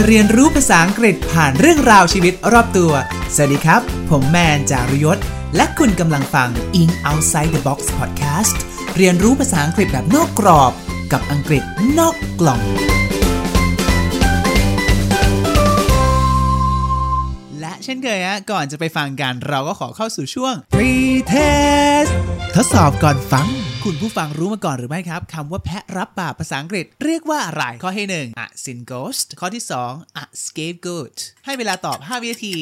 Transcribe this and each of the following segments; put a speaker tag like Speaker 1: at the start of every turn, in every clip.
Speaker 1: มาเรียนรู้ภาษาอังกฤษผ่านเรื่องราวชีวิตรอบตัว สวัสดีครับ ผมแมนจารุยศ และคุณกำลังฟัง In Outside the Box Podcast เรียนรู้ภาษาอังกฤษแบบนอกกรอบ กับอังกฤษนอกกล่อง และเช่นเคยฮะก่อนจะไปฟังกันเราก็ขอเข้าสู่ช่วง Pre-test ทดสอบก่อนฟัง คุณผู้ฟังรู้มาก่อนหรือไม่ครับคำว่าแพะรับบาปภาษาอังกฤษ เรียกว่าอะไร ข้อที่1 a sin ghost ข้อที่ 2 a scapegoat ให้เวลาตอบ 5 วินาที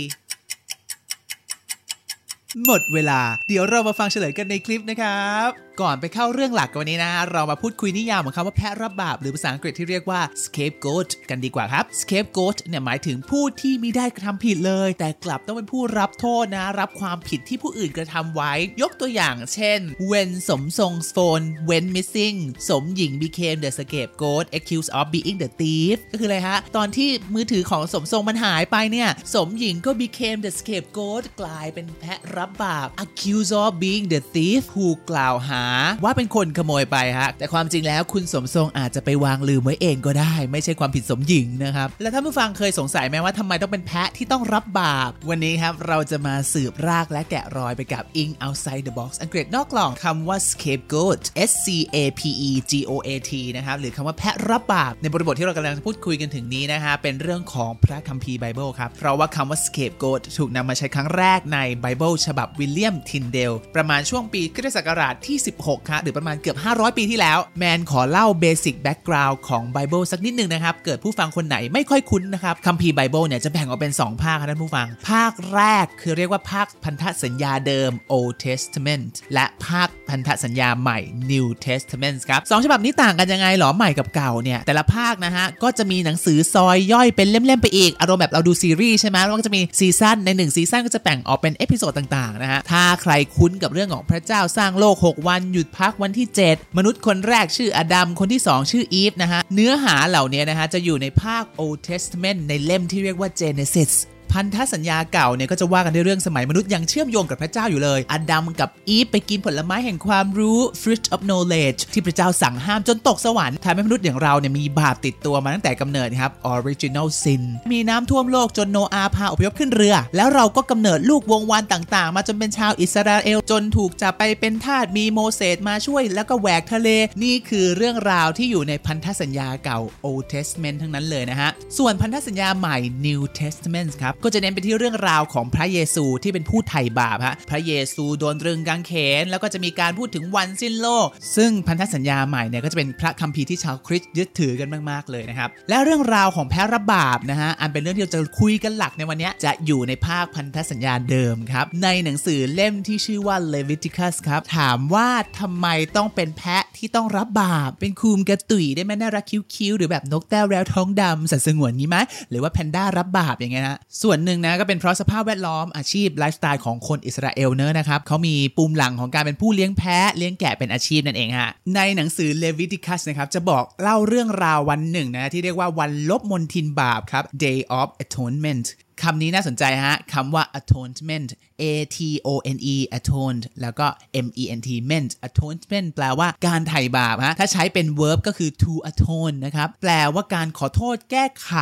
Speaker 1: หมดเวลา เดี๋ยวเรามาฟังเฉลยกันในคลิปนะครับ ก่อนไปเข้าเรื่องหลักกันวันนี้นะฮะเรามาพูดคุยนิยามของคำว่าแพะรับบาปหรือภาษาอังกฤษที่เรียกว่า scapegoat กันดีกว่าครับ scapegoat เนี่ยหมายถึงผู้ที่ไม่ได้กระทำผิดเลย แต่กลับต้องเป็นผู้รับโทษนะ รับความผิดที่ผู้อื่นกระทำไว้ ยกตัวอย่างเช่น when สมทรง phone went missing สมหญิง became the scapegoat accused of being the thief ก็คืออะไรฮะ ตอนที่มือถือของสมทรงมันหายไปเนี่ย สมหญิงก็ became the scapegoat กลายเป็นแพะรับบาป accused of being the thief ถูกกล่าวหาว่าเป็นคนขโมยไปฮะแต่ความจริงแล้วคุณสมทรงอาจจะไปวางลืมไว้เองก็ได้ ไม่ใช่ความผิดสมหญิงนะครับแล้วถ้าผู้ฟังเคยสงสัยไหมว่าทำไมต้องเป็นแพะที่ต้องรับบาป วันนี้ครับเราจะมาสืบรากและแกะรอยไปกับ Ing Outside the Box อังกฤษนอกกล่องคำว่า scapegoat S C A P E G O A T นะครับหรือคำว่าแพะรับบาป ในบริบทที่เรากำลังพูดคุยกันถึงนี้นะฮะเป็นเรื่องของพระคัมภีร์ไบเบิลครับ เพราะว่าคำว่า scapegoat ถูกนำมาใช้ครั้งแรกในไบเบิลฉบับวิลเลียมทินเดล ประมาณช่วงปีคริสตศักราชที่16ครับหรือประมาณเกือบ 500 ปีที่แล้ว แมนขอเล่า basic background ของไบเบิลสักนิดหนึ่งนะครับ เกิดผู้ฟังคนไหนไม่ค่อยคุ้นนะครับคัมภีร์ไบเบิลเนี่ยจะแบ่งออกเป็น 2 ภาคครับท่านผู้ฟัง ภาคแรกคือเรียกว่าภาคพันธสัญญาเดิม Old Testament และภาคพันธสัญญาใหม่ New Testament ครับสองฉบับนี้ต่างกันยังไงหรอใหม่กับเก่าเนี่ยแต่ละภาคนะฮะก็จะมีหนังสือซอยย่อยเป็นเล่มๆไปอีกอารมณ์แบบเราดูซีรีส์ใช่ไหมแล้วก็จะมี season ในหนึ่ง season ก็จะแบ่งออกเป็น episode ต่างๆนะฮะถ้าใครคุ้นกับเรื่องของพระเจ้าสร้างโลก 6 วันหยุดพักวันที่ 7 มนุษย์คนแรกชื่ออดัม คนที่ 2 ชื่ออีฟนะฮะ เนื้อหาเหล่านี้นะฮะ จะอยู่ในภาค Old Testament ในเล่มที่เรียกว่า Genesis พันธสัญญาเก่าเนี่ยก็จะว่ากันในเรื่องสมัยมนุษย์ยังเชื่อมโยงกับพระเจ้าอยู่เลย อดัมกับอีฟไปกินผลไม้แห่งความรู้ fruit of knowledge ที่พระเจ้าสั่งห้ามจนตกสวรรค์ทำให้มนุษย์อย่างเราเนี่ยมีบาปติดตัวมาตั้งแต่กำเนิดครับ original sin มีน้ำท่วมโลกจนโนอาพาอพยพขึ้นเรือ แล้วเราก็กำเนิดลูกวงวานต่างๆ มาจนเป็นชาวอิสราเอลจนถูกจับไปเป็นทาสมีโมเสสมาช่วย แล้วก็แหวกทะเลนี่คือเรื่องราวที่อยู่ในพันธสัญญาเก่า Old Testament ทั้งนั้นเลยนะฮะส่วนพันธสัญญาใหม่ New Testament ครับก็จะเน้นไปที่เรื่องราวของพระเยซูที่เป็นผู้ไถ่บาปฮะพระเยซูโดนตรึงกางเขน แล้วก็จะมีการพูดถึงวันสิ้นโลก ซึ่งพันธสัญญาใหม่เนี่ยก็จะเป็นพระคัมภีร์ที่ชาวคริสต์ยึดถือกันมากๆเลยนะครับและเรื่องราวของแพ้ระบาปนะฮะอันเป็นเรื่องที่เราจะคุยกันหลักในวันนี้จะอยู่ในภาคพันธสัญญาเดิมครับในหนังสือเล่มที่ชื่อว่า Leviticus ครับถามว่าทำไมต้องเป็นแพะที่ต้องรับบาป เป็นคูมกระตุยได้ไหมน่ารักคิ้วๆหรือแบบนกแต้วแล้วท้องดำสัตว์สงวนนี้ไหมหรือว่าแพนด้ารับบาปอย่างเงี้ยนะส่วนหนึ่งนะก็เป็นเพราะสภาพแวดล้อมอาชีพไลฟ์สไตล์ของคนอิสราเอลเนอะนะครับเขามีปูมหลังของการเป็นผู้เลี้ยงแพะเลี้ยงแกะเป็นอาชีพนั่นเองฮะในหนังสือเลวิติคัสนะครับจะบอกเล่าเรื่องราววันหนึ่งนะที่เรียกว่าวันลบมลทินบาปครับ Day of Atonement คำนี้น่าสนใจฮะคำว่า atonement a t o n e atoned แล้วก็ m e n t ment atonement แปลว่าการไถ่บาปฮะถ้าใช้เป็น verb ก็คือ to atone นะครับแปลว่าการขอโทษแก้ไข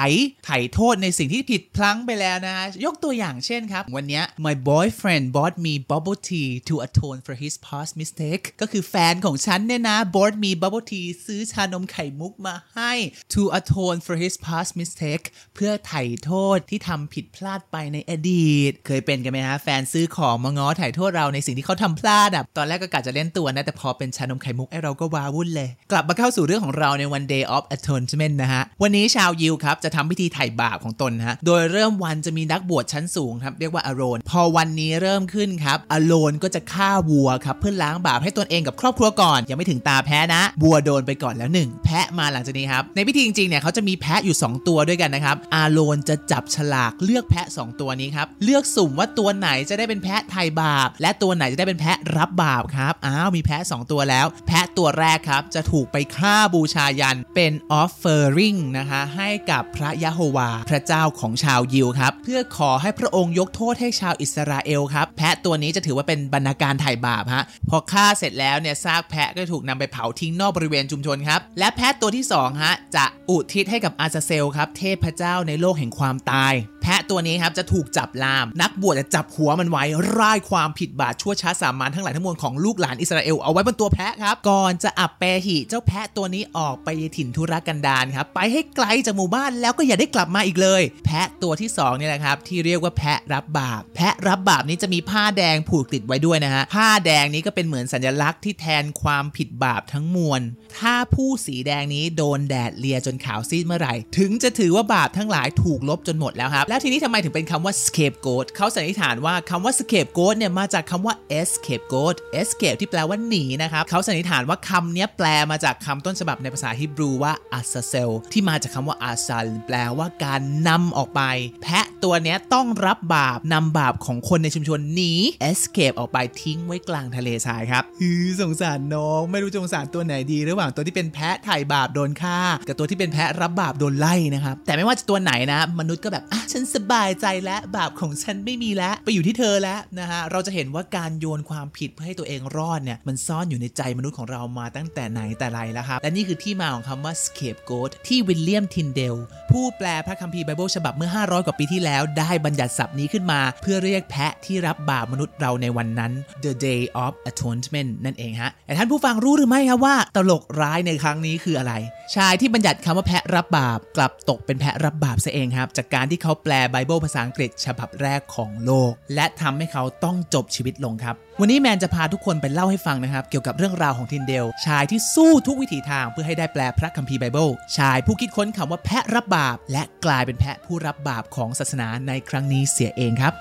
Speaker 1: ไถ่โทษในสิ่งที่ผิดพลั้งไปแล้วนะยกตัวอย่างเช่นครับ วันนี้ my boyfriend bought me bubble tea to atone for his past mistake ก็คือแฟนของฉันเนี่ยนะ bought me bubble tea ซื้อชานมไข่มุกมาให้ to atone for his past mistake เพื่อไถ่โทษที่ทำผิดพลาดไปในอดีต เคยเป็นกันไหมฮะ แฟนซื้อของมาง้อถ่ายโทษเราในสิ่งที่เขาทำพลาดอะตอนแรกก็กะจะเล่นตัวนะ แต่พอเป็นชานมไข่มุกไอเราก็วาวุ่นเลย กลับมาเข้าสู่เรื่องของเราในวัน day of atonement นะฮะ วันนี้ชาวยิวครับจะทำพิธีไถ่บาปของตนฮะ โดยเริ่มวันจะมีนักบวชชั้นสูงครับเรียกว่าอโรนพอวันนี้เริ่มขึ้นครับอโรนก็จะฆ่าวัวครับเพื่อล้างบาปให้ตนเองกับครอบครัวก่อน ยังไม่ถึงตาแพ้นะวัวโดนไปก่อนแล้วหนึ่งแพะมาหลังจากนี้ครับในพิธีจริงๆเนี่ยเขาจะมีแพะอยู่ 2 ตัวด้วยกันนะครับอาโรนจะจับฉลากเลืลือกแพะ 2 ตัวนี้ครับ เลือกสุ่มว่าตัวไหนจะได้เป็นแพะไทยบาป และตัวไหนจะได้เป็นแพะรับบาปครับ อ้าว มีแพะ 2 ตัวแล้ว แพะตัวแรกครับ จะถูกไปฆ่าบูชายันเป็น offering นะคะ ให้กับพระยะโฮวา พระเจ้าของชาวยิวครับ เพื่อขอให้พระองค์ยกโทษให้ชาวอิสราเอลครับ แพะตัวนี้จะถือว่าเป็นบรรณาการไถ่บาปฮะ พอฆ่าเสร็จแล้วเนี่ย ซากแพะก็ถูกนำไปเผาทิ้งนอกบริเวณชุมชนครับ และแพะตัวที่2ฮะ จะอุทิศให้กับอาซาเซลครับ เทพเจ้าในโลกแห่งความตาย แพะตัวนี้ครับจะถูกจับลาม นักบวชจะจับหัวมันไว้ร่ายความผิดบาปชั่วช้าสามัญทั้งหลายทั้งมวลของลูกหลานอิสราเอลเอาไว้บนตัวแพะครับก่อนจะอับเปหิเจ้าแพะตัวนี้ออกไปถิ่นทุรกันดารครับไปให้ไกลจากหมู่บ้านแล้วก็อย่าได้กลับมาอีกเลย แพะตัวที่2เนี่ยแหละครับที่เรียกว่าแพะรับบาปแพะรับบาปนี้จะมีผ้าแดงผูกติดไว้ด้วยนะฮะผ้าแดงนี้ก็เป็นเหมือนสัญลักษณ์ที่แทนความผิดบาปทั้งมวลถ้าผู้สีแดงนี้โดนแดดเลียจนขาวซีดเมื่อไหร่ ถึงจะถือว่าบาปทั้งหลายถูกลบจนหมดแล้วครับแล้วทีนี้ทำไมถึงเป็นคำว่า scapegoat เขาสันนิษฐานว่าคำว่า scapegoat เนี่ยมาจากคำว่า escapegoat escape ที่แปลว่าหนีนะครับเขาสันนิษฐานว่าคำนี้แปลมาจากคำต้นฉบับในภาษาฮิบรูว่า azazel ที่มาจากคำว่า azal แปลว่าการนำออกไป แพะตัวเนี้ยต้องรับบาปนำบาปของคนในชุมชนหนี escape ออกไปทิ้งไว้กลางทะเลทรายครับฮือสงสารน้องไม่รู้จะสงสารตัวไหนดีระหว่างตัวที่เป็นแพะถ่ายบาปโดนฆ่า กับตัวที่เป็นแพะรับบาปโดนไล่นะครับแต่ไม่ว่าจะตัวไหนนะ มนุษย์ก็แบบอะฉันสบายใจแล้วบาปของฉันไม่มีแล้วไปอยู่ที่เธอแล้วนะฮะเราจะเห็นว่าการโยนความผิดเพื่อให้ตัวเองรอดเนี่ยมันซ่อนอยู่ในใจมนุษย์ของเรามาตั้งแต่ไหนแต่ไรแล้วครับและนี่คือที่มาของคำว่า scapegoat ที่วิลเลียมทินเดลผู้แปลพระคัมภีร์ไบเบิลฉบับเมื่อ 500 กว่าปีที่แล้ว ได้บัญญัติศัพท์นี้ขึ้นมา เพื่อเรียกแพะที่รับบาปมนุษย์เราในวันนั้น the day of atonement นั่นเองฮะแต่ท่านผู้ฟังรู้หรือไม่ครับว่า ตลกร้ายในครั้งนี้คืออะไร ชายที่บัญญัติคำว่าแพะรับบาป กลับตกเป็นแพะรับบาปซะเองครับ จากการที่เขาแปลไบเบิลภาษาอังกฤษฉบับแรกของโลก และทำให้เขาต้องจบชีวิตลงครับ วันนี้แมนจะพาทุกคนไปเล่าให้ฟังนะครับ เกี่ยวกับเรื่องราวของทินเดล ชายที่สู้ทุกวิถีทางเพื่อให้ได้แปลพระคัมภีร์ไบเบิลชายผู้คิดค้นคำว่าแพะรับบาป และกลายเป็นแพะผู้รับบาปของศาสนาในครั้งนี้เสียเองครับ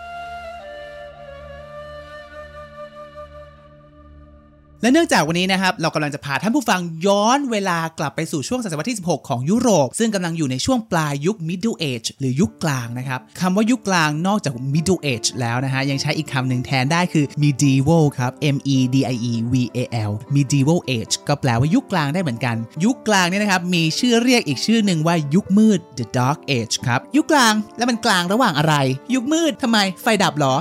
Speaker 1: และเนื่องจากวันนี้นะครับเรากำลังจะพาท่านผู้ฟังย้อนเวลากลับไปสู่ช่วงศตวรรษที่ 16 ของยุโรป ซึ่งกำลังอยู่ในช่วงปลายยุค Middle Age หรือยุคกลางนะครับคำว่ายุคกลางนอกจาก Middle Age แล้วนะฮะ ยังใช้อีกคำหนึ่งแทนได้คือ Medieval ครับ M E D I E V A L Medieval Age ก็แปลว่ายุคกลางได้เหมือนกัน ยุคกลางเนี่ยนะครับมีชื่อเรียกอีกชื่อหนึ่งว่ายุคมืด The Dark Age ครับยุคกลางแล้วมันกลางระหว่างอะไร ยุคมืดทำไมไฟดับหรอ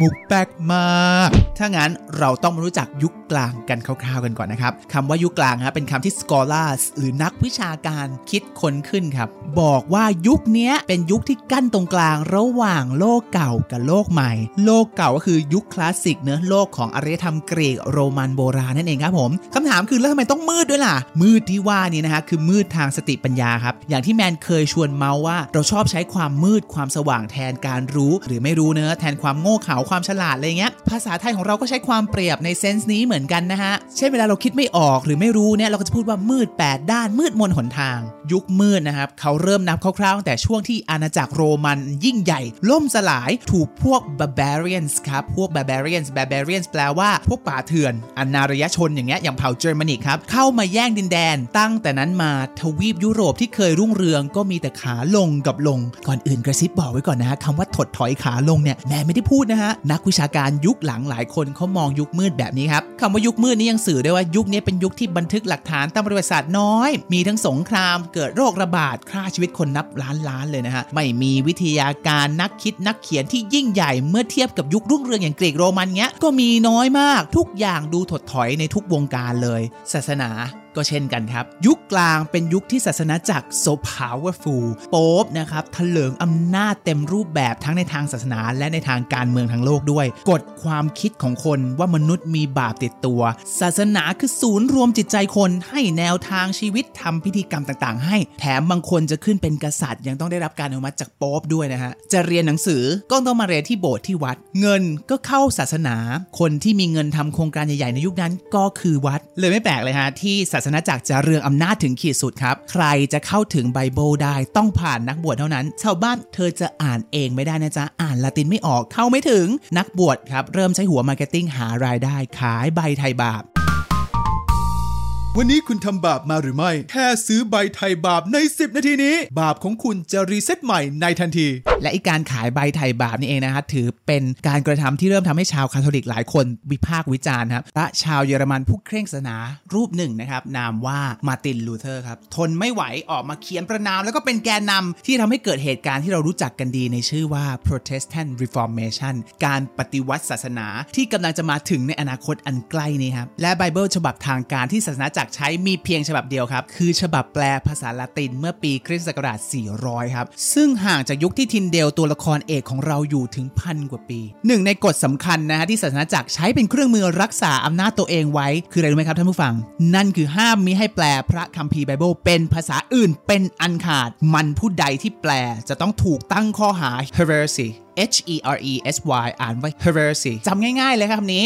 Speaker 1: มุกแปลกมาก ถ้างั้นเราต้องมารู้จักยุค กลางกันคร่าวๆกันก่อนนะครับคำว่ายุคกลางครับเป็นคำที่ scholars หรือนักวิชาการคิดค้นขึ้นครับบอกว่ายุคนี้เป็นยุคที่กั้นตรงกลางระหว่างโลกเก่ากับโลกใหม่ โลกเก่าก็คือยุคคลาสสิกเนื้อะโลกของอารยธรรมกรีกโรมันโบราณนั่นเองครับผมคำถามคือแล้วทำไมต้องมืดด้วยล่ะ มืดที่ว่านี่นะฮะคือมืดทางสติปัญญาครับอย่างที่แมนเคยชวนเมาว่า เราชอบใช้ความมืดความสว่างแทนการรู้ หรือไม่รู้เนื้อะแทนความโง่เขลาความฉลาดอะไรเงี้ยภาษาไทยของเราก็ใช้ความเปรียบในเซนส์นี้เหมือนกันนะฮะ เช่นเวลาเราคิดไม่ออกหรือไม่รู้เนี่ยเราก็จะพูดว่ามืด 8 ด้านมืดมนหนทาง ยุคมืดนะครับเขาเริ่มนับคร่าวๆตั้งแต่ช่วงที่อาณาจักรโรมันยิ่งใหญ่ ล่มสลายถูกพวก barbarians ครับ พวก barbarians barbarians แปลว่าพวกป่าเถื่อนอนาารยชนอย่างเงี้ยอย่างเผ่าเยอรมนิกครับ เข้ามาแย่งดินแดน ตั้งแต่นั้นมาทวีปยุโรปที่เคยรุ่งเรืองก็มีแต่ขาลงกับลง ก่อนอื่นกระซิบบอกไว้ก่อนนะฮะคำว่าถดถอยขาลงเนี่ยแม่ไม่ได้พูดนะฮะนักวิชาการยุคหลังหลายคนเขามองยุคมืดแบบนี้ครับคาว่ายุคมืดนี้ยังสื่อได้ว่ายุคนี้เป็นยุคที่บันทึกหลักฐานตามประวัติศาสตร์น้อย มีทั้งสงคราม เกิดโรคระบาดฆ่าชีวิตคนนับล้านล้านเลยนะฮะ ไม่มีวิทยาการนักคิดนักเขียนที่ยิ่งใหญ่เมื่อเทียบกับยุครุ่งเรืองอย่างกรีกโรมันเงี้ย ก็มีน้อยมาก ทุกอย่างดูถดถอยในทุกวงการเลย ศาสนา ก็เช่นกันครับ ยุคกลางเป็นยุคที่ศาสนาจักร so powerful โป๊บนะครับถลิงอำนาจเต็มรูปแบบทั้งในทางศาสนา และในทางการเมืองทั้งโลกด้วยกดความคิดของคนว่ามนุษย์มีบาปติดตัว ศาสนาคือศูนย์รวมจิตใจคนให้แนวทางชีวิตทำพิธีกรรมต่างๆ ให้ แถมบางคนจะขึ้นเป็นกษัตริย์ยังต้องได้รับการอนุมัติจากโป๊บด้วยนะฮะ จะเรียนหนังสือก็ต้องมาเรียนที่โบสถ์ที่วัด เงินก็เข้าศาสนา คนที่มีเงินทำโครงการใหญ่ๆในยุคนั้นก็คือวัด เลยไม่แปลกเลยฮะที่ศาสนจักรจะเรืองอำนาจถึงขีดสุดครับ ใครจะเข้าถึงไบเบิลได้ต้องผ่านนักบวชเท่านั้น ชาวบ้านเธอจะอ่านเองไม่ได้นะจ๊ะ อ่านละตินไม่ออกเข้าไม่ถึงนักบวชครับ เริ่มใช้หัว marketing หารายได้ขายใบไถ่บาป วันนี้คุณทำบาปมาหรือไม่ แค่ซื้อใบไถ่บาปใน 10 นาทีนี้ บาปของคุณจะ reset ใหม่ในทันที และอีการขายใบไถ่บาปนี่เองนะฮะถือเป็นการกระทำที่เริ่มทำให้ชาวคาทอลิกหลายคนวิพากษ์วิจารณ์ครับพระชาวเยอรมันผู้เคร่งศาสนารูปหนึ่งนะครับนามว่ามาร์ตินลูเทอร์ครับทนไม่ไหวออกมาเขียนประณาม แล้วก็เป็นแกนนำที่ทำให้เกิดเหตุการณ์ที่เรารู้จักกันดีในชื่อว่า Protestant Reformation การปฏิวัติศาสนาที่กำลังจะมาถึงในอนาคตอันใกล้นี้ครับและไบเบิลฉบับทางการที่ศาสนจักรใช้มีเพียงฉบับเดียวครับ คือฉบับแปลภาษาละตินเมื่อปีคริสต์ศักราช 400 ครับ ซึ่งห่างจากยุคที่ทินเดลตัวละครเอกของเราอยู่ถึงพันกว่าปีหนึ่งในกฎสำคัญนะฮะที่ศาสนาจักรใช้เป็นเครื่องมือรักษาอำนาจตัวเองไว้ คืออะไรรู้ไหมครับท่านผู้ฟัง นั่นคือห้ามมิให้แปลพระคัมภีร์ไบเบิลเป็นภาษาอื่นเป็นอันขาด มันผู้ใดที่แปลจะต้องถูกตั้งข้อหา heresy H E R E S Y อ่านว่า heresy จำง่ายๆเลยครับคำนี้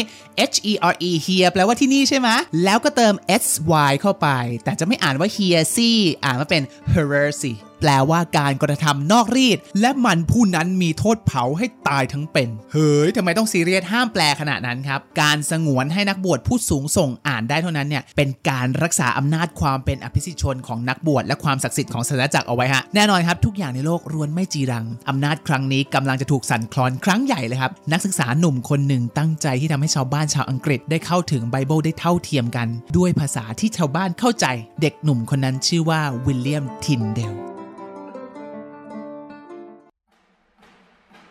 Speaker 1: H E R E here แปลว่าที่นี่ใช่ไหมแล้วก็เติม S Y เข้าไป แต่จะไม่อ่านว่า here see อ่านว่าเป็น heresy แปลว่าการกระทำนอกรีด และมันผู้นั้นมีโทษเผาให้ตายทั้งเป็น เฮ้ยทำไมต้องซีเรียสห้ามแปลขนาดนั้นครับ การสงวนให้นักบวชผู้สูงส่งอ่านได้เท่านั้นเนี่ยเป็นการรักษาอำนาจความเป็นอภิสิทธิชนของนักบวชและความศักดิ์สิทธิ์ของศาสนาจักรเอาไว้ฮะแน่นอนครับทุกอย่างในโลกรวนไม่จีรังอำนาจครั้งนี้กำลังจะถูกสั่นคลอนครั้งใหญ่เลยครับนักศึกษาหนุ่มคนหนึ่งตั้งใจที่ทำให้ชาวบ้านชาวอังกฤษได้เข้าถึงไบเบิลได้เท่าเทียมกัน ด้วยภาษาที่ชาวบ้านเข้าใจ เด็กหนุ่มคนนั้นชื่อว่าวิลเลียมทินเดล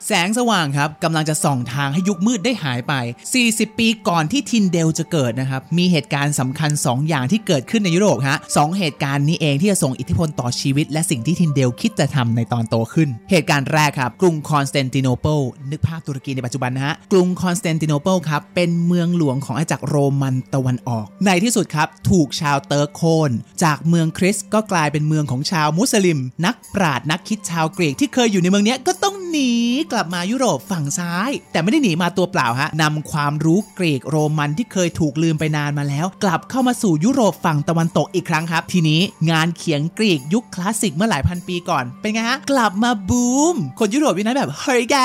Speaker 1: แสงสว่างครับกำลังจะส่องทางให้ยุคมืดได้หายไป 40 ปีก่อนที่ทินเดลจะเกิดนะครับมีเหตุการณ์สำคัญ 2 อย่างที่เกิดขึ้นในยุโรปฮะสองเหตุการณ์นี้เองที่จะส่งอิทธิพลต่อชีวิต และสิ่งที่ทินเดลคิดจะทำในตอนโตขึ้น เหตุการณ์แรกครับกรุงคอนสแตนติโนเปิลนึกภาพตุรกีในปัจจุบันนะฮะกรุงคอนสแตนติโนเปิลครับเป็นเมืองหลวงของอาณาจักรโรมันตะวันออก ในที่สุดครับถูกชาวเติร์กโคนจากเมืองคริสก็กลายเป็นเมืองของชาวมุสลิม นักปราชญ์นักคิดชาวกรีกที่เคยอยู่ในเมืองนี้ก็ต้องหนีกลับมายุโรปฝั่งซ้าย แต่ไม่ได้หนีมาตัวเปล่าฮะนำความรู้กรีกโรมันที่เคยถูกลืมไปนานมาแล้ว กลับเข้ามาสู่ยุโรปฝั่งตะวันตกอีกครั้งครับ ทีนี้งานเขียนกรีกยุคคลาสสิกเมื่อหลายพันปีก่อน เป็นไงฮะ กลับมาบูม คนยุโรปวินั้นแบบเฮ้ยแก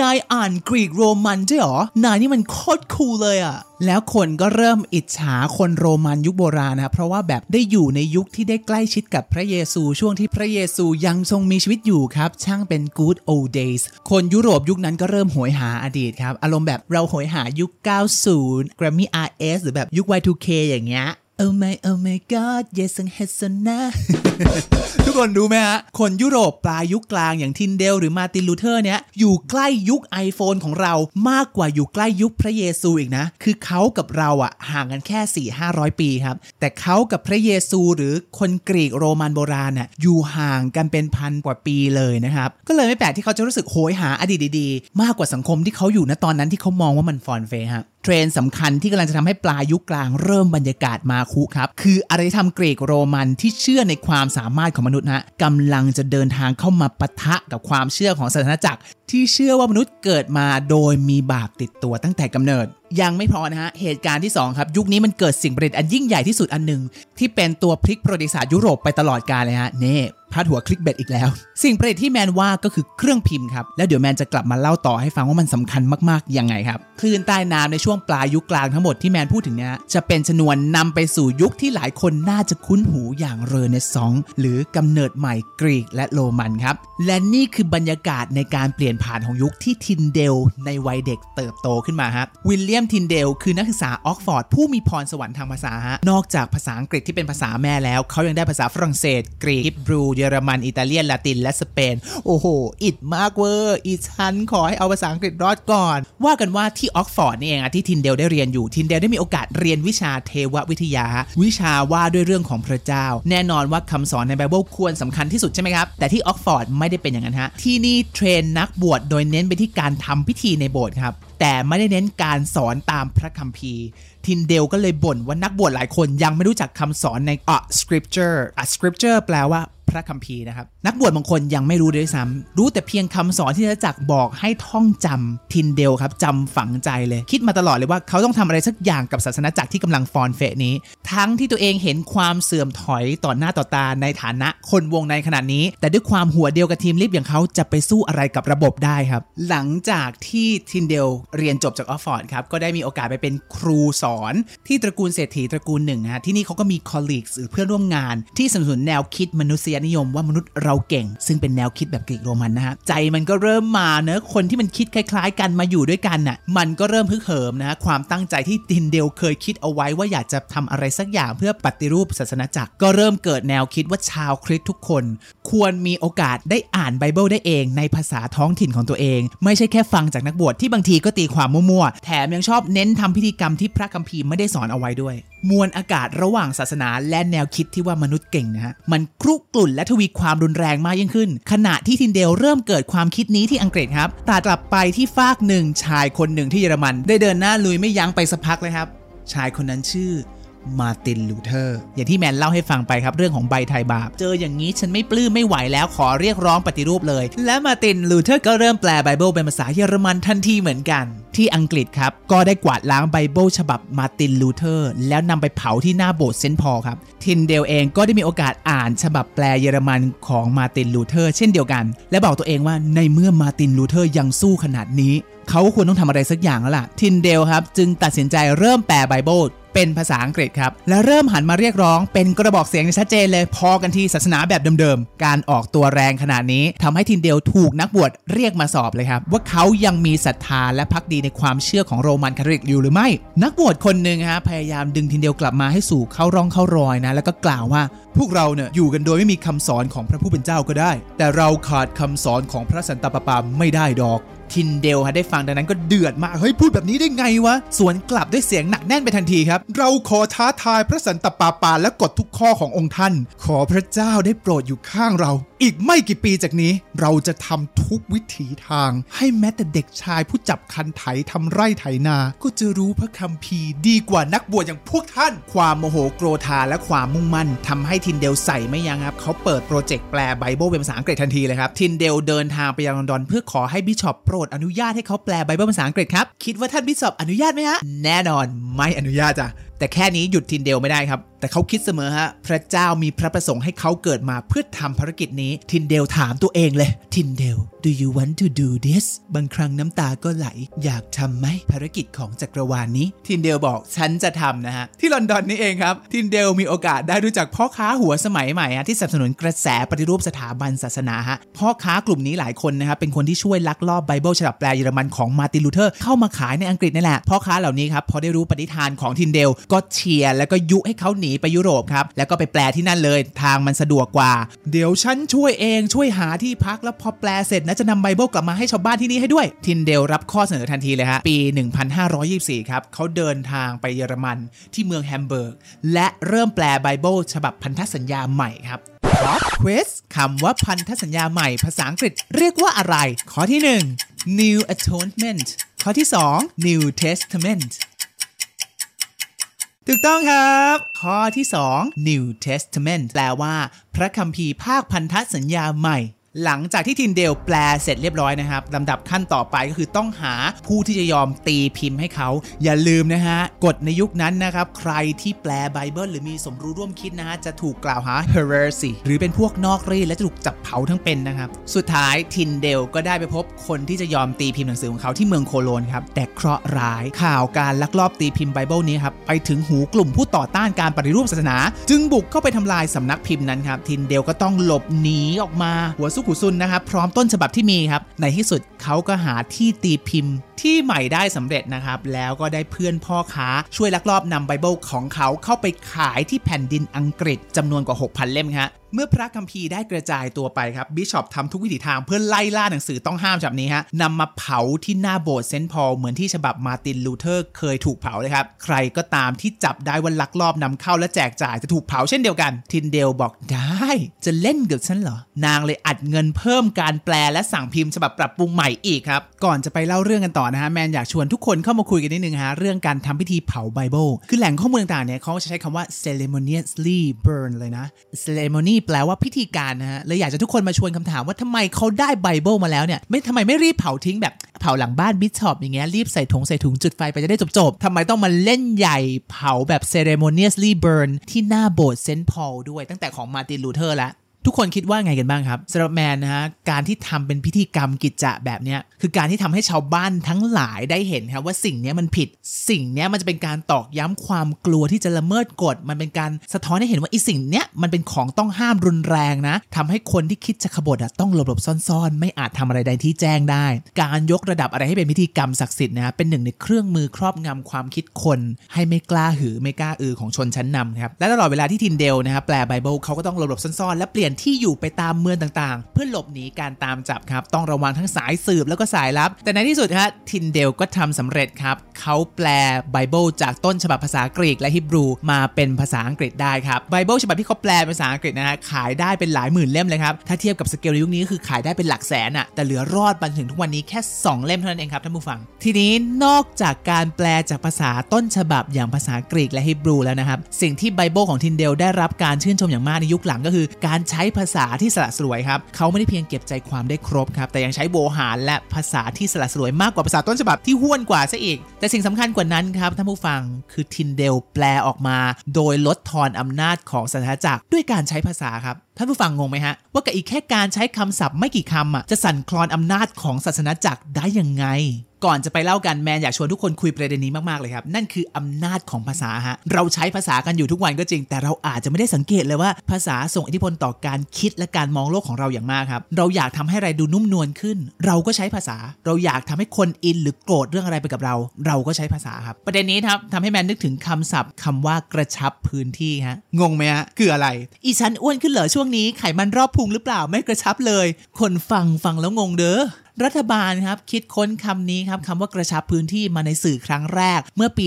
Speaker 1: นายอ่านกรีกโรมันใช่หรอนายนี่มันโคตรคูลเลยอะ แล้วคนก็เริ่มอิจฉาคนโรมันยุคโบราณนะเพราะว่าแบบได้อยู่ในยุคที่ได้ใกล้ชิดกับพระเยซูช่วงที่พระเยซูยังทรงมีชีวิตอยู่ครับ ช่างเป็น good old days คนยุโรปยุคนั้นก็เริ่มโหยหาอดีตครับ อารมณ์แบบเราโหยหายุค 90 Grammy RS หรือแบบยุค Y2K อย่างเงี้ย Oh my oh my god yes and h e s o n a ทุกคนรู้ไหมฮะ คนยุโรปปลายยุคกลางอย่างทินเดลหรือมาร์ตินลูเทอร์เนี้ยอยู่ใกล้ยุค iPhone ของเรามากกว่าอยู่ใกล้ยุคพระเยซูอีกนะ คือเขากับเราอะห่างกันแค่4 500ปีครับ แต่เขากับพระเยซูหรือคนกรีกโรมันโบราณน่ะอยู่ห่างกันเป็นพันกว่าปีเลยนะครับ ก็เลยไม่แปลกที่เขาจะรู้สึกโหยหาอดีตดีๆ มากกว่าสังคมที่เขาอยู่ณตอนนั้นที่เขามองว่ามันฟอนเฟฮะเทรนสำคัญที่กำลังจะทำให้ปลายุคกลางเริ่มบรรยากาศมาคุครับ คืออารยธรรมกรีกโรมันที่เชื่อในความสามารถของมนุษย์นะกำลังจะเดินทางเข้ามาปะทะกับความเชื่อของศาสนาจักร ที่เชื่อว่ามนุษย์เกิดมาโดยมีบาปติดตัวตั้งแต่กำเนิด ยังไม่พอนะฮะ เหตุการณ์ที่ 2 ครับ ยุคนี้มันเกิดสิ่งประดิษฐ์อันยิ่งใหญ่ที่สุดอันหนึ่งที่เป็นตัวพลิกประวัติศาสตร์ยุโรปไปตลอดกาลเลยฮะเน่พาดหัวคลิกเบ็ดอีกแล้ว สิ่งประดิษฐ์ที่แมนว่าก็คือเครื่องพิมพ์ครับ แล้วเดี๋ยวแมนจะกลับมาเล่าต่อให้ฟังว่ามันสำคัญมากๆยังไงครับคลื่นใต้น้ำในช่วงปลายยุคกลางทั้งหมดที่แมนพูดถึงเนี้ยจะเป็นชนวนนำไปสู่ยุคที่หลายคนน่าจะคุ้นหูอย่างเรเนซองส์หรือกำเนิดใหม่กรีกและโรมันครับและนี่คือบรรยากาศในการเปลี่ยนผ่านของยุคที่ทินเดลในวัยเด็กเติบโตขึ้นมาครับวิลเลียมทินเดลคือนักศึกษาออกซ์ฟอร์ดผู้มีพรสวรรค์ทางภาษาฮะนอกจากภาษาอังกฤษที่เป็นภาษาแม่แล้ว เขายังได้ภาษาฝรั่งเศส กรีกฮิบรูเยอรมัน อิตาเลียน ลาติน และสเปน โอ้โห อิจมากเวอร์ อีฉันขอให้เอาภาษาอังกฤษรอดก่อน ว่ากันว่าที่ออกซ์ฟอร์ดนี่เองอะที่ทินเดลได้เรียนอยู่ ทินเดลได้มีโอกาสเรียนวิชาเทววิทยา วิชาว่าด้วยเรื่องของพระเจ้า แน่นอนว่าคำสอนในไบเบิลควรสำคัญที่สุดใช่ไหมครับ แต่ที่ออกซ์ฟอร์ดไม่ได้เป็นอย่างนั้นฮะ ที่นี่ train นักบวชโดยเน้นไปที่การทำพิธีในโบสถ์ครับ แต่ไม่ได้เน้นการสอนตามพระคัมภีร์ ทินเดลก็เลยบ่นว่านักบวชหลายคนยังไม่รู้จักคำสอนในอะ scripture อะ scripture แปลว่า พระคัมภีร์นะครับ นักบวชบางคนยังไม่รู้ด้วยซ้ำรู้แต่เพียงคำสอนที่ศาสนจักรบอกให้ท่องจำทินเดลครับจำฝังใจเลยคิดมาตลอดเลยว่าเขาต้องทำอะไรสักอย่างกับศาสนจักรที่กำลังฟอนเฟะนี้ ทั้งที่ตัวเองเห็นความเสื่อมถอยต่อหน้าต่อตาในฐานะคนวงในขนาดนี้ แต่ด้วยความหัวเดียวกระเทียมลีบอย่างเขาจะไปสู้อะไรกับระบบได้ครับ หลังจากที่ทินเดลเรียนจบจากออกซ์ฟอร์ดครับก็ได้มีโอกาสไปเป็นครูสอนที่ตระกูลเศรษฐีตระกูลหนึ่งฮะที่นี่เขาก็มี colleague หรือเพื่อนร่วมงานที่สนับสนุนแนวคิดมนุษยนิยมว่ามนุษย์เราเก่ง ซึ่งเป็นแนวคิดแบบกรีกโรมันนะฮะใจมันก็เริ่มมาเนอะคนที่มันคิดคล้าย ๆ กันมาอยู่ด้วยกันน่ะมันก็เริ่มฮึกเหิมนะฮะความตั้งใจที่ทินเดลเคยคิดเอาไว้ว่าอยากจะทำอะไรสักอย่างเพื่อปฏิรูปศาสนจักร ก็เริ่มเกิดแนวคิดว่าชาวคริสต์ทุกคน ควรมีโอกาสได้อ่านไบเบิลได้เอง ในภาษาท้องถิ่นของตัวเอง ไม่ใช่แค่ฟังจากนักบวชที่บางทีก็ตีความมั่วๆแถมยังชอบเน้นทำพิธีกรรมที่พระคัมภีร์ไม่ได้สอนเอาไว้ด้วย มวลอากาศระหว่างศาสนาและแนวคิดที่ว่ามนุษย์เก่งนะฮะมันครุกรุ่นและทวีความรุนแรงมากยิ่งขึ้น ขณะที่ทินเดลเริ่มเกิดความคิดนี้ที่อังกฤษครับตัดกลับไปที่ฟากหนึ่งชายคนหนึ่งที่เยอรมัน ได้เดินหน้าลุยไม่ยั้งไปสักพักเลยครับ ชายคนนั้นชื่อ มาร์ตินลูเทอร์ อย่างที่แมนเล่าให้ฟังไปครับ เรื่องของใบไถ่บาป เจออย่างนี้ฉันไม่ปลื้มไม่ไหวแล้วขอเรียกร้องปฏิรูปเลย และมาร์ตินลูเทอร์ก็เริ่มแปลไบเบิลเป็นภาษาเยอรมันทันทีเหมือนกัน ที่อังกฤษครับ ก็ได้กวาดล้างไบเบิลฉบับมาร์ตินลูเทอร์ แล้วนำไปเผาที่หน้าโบสถ์เซนต์พอลครับทินเดลเองก็ได้มีโอกาสอ่านฉบับแปลเยอรมันของมาร์ตินลูเทอร์เช่นเดียวกัน และบอกตัวเองว่าในเมื่อมาร์ตินลูเทอร์ยังสู้ขนาดนี้ เขาควรต้องทำอะไรสักอย่างแล้วล่ะทินเดลครับจึงตัดสินใจเริ่มแปลไบเบิล เป็นภาษาอังกฤษครับ และเริ่มหันมาเรียกร้องเป็นกระบอกเสียงชัดเจนเลย พอกันที่ศาสนาแบบเดิมๆ การออกตัวแรงขนาดนี้ทำให้ทินเดลถูกนักบวชเรียกมาสอบเลยครับ ว่าเขายังมีศรัทธาและพักดีในความเชื่อของโรมันคาทอลิกอยู่หรือไม่ นักบวชคนหนึ่งฮะพยายามดึงทินเดลกลับมาให้สู่เข้าร่องเข้ารอยนะ แล้วก็กล่าวว่าพวกเราเนี่ยอยู่กันโดยไม่มีคำสอนของพระผู้เป็นเจ้าก็ได้ แต่เราขาดคำสอนของพระสันตะปาปาไม่ได้ดอก ทินเดลฮะได้ฟังดังนั้นก็เดือดมากเฮ้ยพูดแบบนี้ได้ไงวะ สวนกลับด้วยเสียงหนักแน่นไปทันทีครับ เราขอท้าทายพระสันตะปาปาและกดทุกข้อขององค์ท่าน ขอพระเจ้าได้โปรดอยู่ข้างเรา อีกไม่กี่ปีจากนี้เราจะทำทุกวิถีทาง ให้แม้แต่เด็กชายผู้จับคันไถทำไร่ไถนา ก็จะรู้พระคัมภีร์ดีกว่านักบวชอย่างพวกท่าน ความโมโหโกรธาและความมุ่งมั่นทำให้ทินเดลใส่ไม่ยั้งครับ เขาเปิดโปรเจกต์แปลไบเบิลเป็นภาษาอังกฤษทันทีเลยครับ ทินเดลเดินทางไปยังลอนดอน เพื่อขอให้บิชอปโปรดอนุญาตให้เขาแปลไบเบิลภาษาอังกฤษครับ คิดว่าท่านบิชอปอนุญาตไหมฮะ แน่นอนไม่อนุญาตจ้ะ แต่แค่นี้หยุดทินเดลไม่ได้ครับ แต่เขาคิดเสมอฮะ พระเจ้ามีพระประสงค์ให้เขาเกิดมาเพื่อทำภารกิจนี้ ทินเดลถามตัวเองเลย ทินเดล do you want to do this บางครั้งน้ำตาก็ไหล อยากทำไหมภารกิจของจักรวาลนี้ ทินเดลบอกฉันจะทำนะฮะ ที่ลอนดอนนี่เองครับ ทินเดลมีโอกาสได้รู้จักพ่อค้าหัวสมัยใหม่ฮะที่สนับสนุนกระแสปฏิรูปสถาบันศาสนาฮะพ่อค้ากลุ่มนี้หลายคนนะครับเป็นคนที่ช่วยลักลอบไบเบิลฉบับแปลเยอรมันของมาร์ตินลูเทอร์เข้ามาขายในอังกฤษนี่แหละพ่อค้าเหล่านี้ครับพอได้รู้ปณิธานของทินเดลก็เชียร์แล้วก็ยุให้เขาหนีไปยุโรปครับแล้วก็ไปแปลที่นั่นเลย ทางมันสะดวกกว่า เดี๋ยวฉันช่วยเองช่วยหาที่พักแล้วพอแปลเสร็จนะจะนำไบเบิลกลับมาให้ชาวบ้านที่นี่ให้ด้วย ทินเดลรับข้อเสนอทันทีเลยฮะ ปี 1524 ครับเขาเดินทางไปเยอรมันที่เมืองแฮมเบิร์ก และเริ่มแปลไบเบิลฉบับพันธสัญญาใหม่ครับ Pop Quiz คำว่าพันธสัญญาใหม่ภาษาอังกฤษเรียกว่าอะไร ข้อที่ 1 New Atonement ข้อที่ 2 New Testament ถูกต้องครับ ข้อที่ 2 New Testament แปลว่า พระคัมภีร์ภาคพันธสัญญาใหม่ หลังจากที่ทินเดลแปลเสร็จเรียบร้อยนะครับลำดับขั้นต่อไปก็คือต้องหาผู้ที่จะยอมตีพิมพ์ให้เขา อย่าลืมนะฮะกฎในยุคนั้นนะครับ ใครที่แปลไบเบิลหรือมีสมรู้ร่วมคิดนะฮะจะถูกกล่าวหา heresy หรือเป็นพวกนอกรีตและจะถูกจับเผาทั้งเป็นนะครับ สุดท้ายทินเดลก็ได้ไปพบคนที่จะยอมตีพิมพ์หนังสือของเขาที่เมืองโคโลนครับแต่เคราะห์ร้ายข่าวการลักลอบตีพิมพ์ไบเบิลนี้ครับไปถึงหูกลุ่มผู้ต่อต้านการปฏิรูปศาสนา จึงบุกเข้าไปทำลายสำนักพิมพ์นั้นครับทินเดลก็ต้องหลบหนีออกมาหัวซุกหัวซุนนะครับ พร้อมต้นฉบับที่มีครับ ในที่สุดเขาก็หาที่ตีพิมพ์ที่ใหม่ได้สำเร็จนะครับ แล้วก็ได้เพื่อนพ่อค้าช่วยลักลอบนำไบเบิลของเขาเข้าไปขายที่แผ่นดินอังกฤษจำนวนกว่า 6,000 เล่มครับ เมื่อพระคัมภีร์ได้กระจายตัวไปครับบิชอปทำทุกวิถีทางเพื่อไล่ล่าหนังสือต้องห้ามฉบับนี้ฮะนำมาเผาที่หน้าโบสถ์เซนต์พอลเหมือนที่ฉบับมาร์ตินลูเทอร์เคยถูกเผาเลยครับ ใครก็ตามที่จับได้ว่าลักลอบนำเข้าและแจกจ่ายจะถูกเผาเช่นเดียวกัน ทินเดลบอกได้จะเล่นกับฉันเหรอ นางเลยอัดเงินเพิ่มการแปลและสั่งพิมพ์ฉบับปรับปรุงใหม่อีกครับก่อนจะไปเล่าเรื่องกันต่อนะฮะแมนอยากชวนทุกคนเข้ามาคุยกันนิดนึงฮะเรื่องการทำพิธีเผาไบเบิลคือแหล่งข้อมูลต่างๆเนี่ยเขาจะใช้คำว่า ceremoniously burn เลยนะ ceremony แปลว่าพิธีการนะฮะเลยอยากจะทุกคนมาชวนคำถามว่าทำไมเขาได้ไบเบิลมาแล้วเนี่ยไม่ทำไมไม่รีบเผาทิ้งแบบเผาหลังบ้านบิชอปอย่างเงี้ยรีบใส่ถุงใส่ถุงจุดไฟไปจะได้จบๆทำไมต้องมาเล่นใหญ่เผาแบบ ceremoniously burn ที่หน้าโบสถ์เซนต์พอลด้วยตั้งแต่ของมาร์ตินลูเทอร์ละ ทุกคนคิดว่าไงกันบ้างครับสำหรับแมนนะฮะการที่ทำเป็นพิธีกรรมกิจจะแบบเนี้ยคือการที่ทำให้ชาวบ้านทั้งหลายได้เห็นครับว่าสิ่งนี้มันผิด สิ่งนี้มันจะเป็นการตอกย้ำความกลัวที่จะละเมิดกฎ มันเป็นการสะท้อนให้เห็นว่าไอ้สิ่งเนี้ยมันเป็นของต้องห้ามรุนแรงนะทำให้คนที่คิดจะขบถอะต้องหลบหลบซ่อนๆ ไม่อาจทำอะไรใดที่แจ้งได้ การยกระดับอะไรให้เป็นพิธีกรรมศักดิ์สิทธิ์นะเป็นหนึ่งในเครื่องมือครอบงำความคิดคน ให้ไม่กล้าหือไม่กล้าอือของชนชั้นนำครับและตลอดเวลาที่ทินเดลนะครับแปลไบเบิลเขาก็ต้องหลบหลบซ่อนๆและเปลี่ยนที่อยู่ไปตามเมืองต่างๆ เพื่อหลบหนีการตามจับครับ ต้องระวังทั้งสายสืบแล้วก็สายลับ แต่ในที่สุดฮะทินเดลก็ทำสำเร็จครับ เขาแปลไบเบิลจากต้นฉบับภาษากรีกและฮิบรูมาเป็นภาษาอังกฤษได้ครับไบเบิลฉบับที่เขาแปลเป็นภาษาอังกฤษนะฮะขายได้เป็นหลายหมื่นเล่มเลยครับถ้าเทียบกับสเกลในยุคนี้คือขายได้เป็นหลักแสนอะแต่เหลือรอดมาถึงทุกวันนี้แค่ 2 เล่มเท่านั้นเองครับท่านผู้ฟัง ทีนี้นอกจากการแปลจากภาษาต้นฉบับอย่างภาษากรีกและฮิบรูแล้วนะครับสิ่งที่ไบเบิลของทินเดลได้รับการชื่นชมอย่างมากในยุคหลังก็คือการใช้ช้ภาษาที่สละสลวยครับเขาไม่ได้เพียงเก็บใจความได้ครบครับแต่ยังใช้โวหารและภาษาที่สละสลวยมากกว่าภาษาต้นฉบับที่ห้วนกว่าซะอีก แต่สิ่งสำคัญกว่านั้นครับท่านผู้ฟังคือทินเดลแปลออกมา โดยลดทอนอำนาจของสันทจักรด้วยการใช้ภาษาครับท่านผู้ฟังงงไหมฮะ ว่ากับอีกแค่การใช้คำศัพท์ไม่กี่คำอะจะสั่นคลอนอำนาจของศาสนาจักรได้ยังไง ก่อนจะไปเล่ากันแมนอยากชวนทุกคนคุยประเด็นนี้มากๆเลยครับ นั่นคืออำนาจของภาษาฮะเราใช้ภาษากันอยู่ทุกวันก็จริง แต่เราอาจจะไม่ได้สังเกตเลยว่าภาษาส่งอิทธิพลต่อการคิดและการมองโลกของเราอย่างมากครับ เราอยากทำให้อะไรดูนุ่มนวลขึ้น เราก็ใช้ภาษา เราอยากทำให้คนอินหรือโกรธเรื่องอะไรไปกับเรา เราก็ใช้ภาษาครับ ประเด็นนี้ครับทำให้แมนนึกถึงคำศัพท์คำว่ากระชับพื้นที่ฮะงงไหมฮะคืออะไร อีฉันอ้วนขึ้นเหรอช่วงนี้ไขมันรอบพุงหรือเปล่าไม่กระชับเลย คนฟังฟังแล้วงงเด้อ รัฐบาลครับคิดค้นคำนี้ครับคำว่ากระชับพื้นที่มาในสื่อครั้งแรก เมื่อปี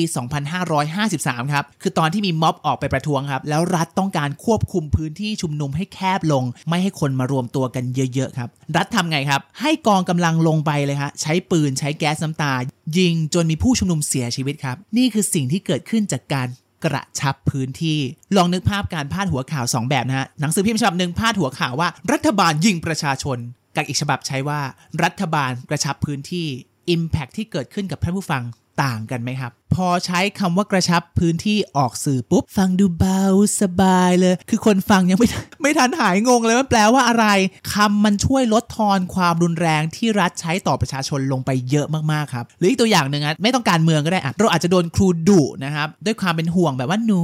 Speaker 1: 2553 ครับคือตอนที่มีม็อบออกไปประท้วงครับ แล้วรัฐต้องการควบคุมพื้นที่ชุมนุมให้แคบลง ไม่ให้คนมารวมตัวกันเยอะๆครับ รัฐทำไงครับ ให้กองกำลังลงไปเลยฮะใช้ปืนใช้แก๊สน้ำตา ยิงจนมีผู้ชุมนุมเสียชีวิตครับ นี่คือสิ่งที่เกิดขึ้นจากการกระชับพื้นที่ ลองนึกภาพการพาดหัวข่าว 2 แบบนะฮะ หนังสือพิมพ์ฉบับหนึ่งพาดหัวข่าวว่า รัฐบาลยิงประชาชน กับอีกฉบับใช้ว่ารัฐบาลกระชับพื้นที่ Impact ที่เกิดขึ้นกับท่านผู้ฟัง ต่างกันไหมครับ พอใช้คำว่ากระชับพื้นที่ออกสื่อปุ๊บ ฟังดูเบาสบายเลย คือคนฟังยังไม่ไม่ทันหายงงเลยว่าแปลว่าอะไรคำมันช่วยลดทอนความรุนแรงที่รัฐใช้ต่อประชาชนลงไปเยอะมากๆครับ หรืออีกตัวอย่างหนึ่งอะไม่ต้องการเมืองก็ได้อะเราอาจจะโดนครูดุนะครับ ด้วยความเป็นห่วงแบบว่าหนู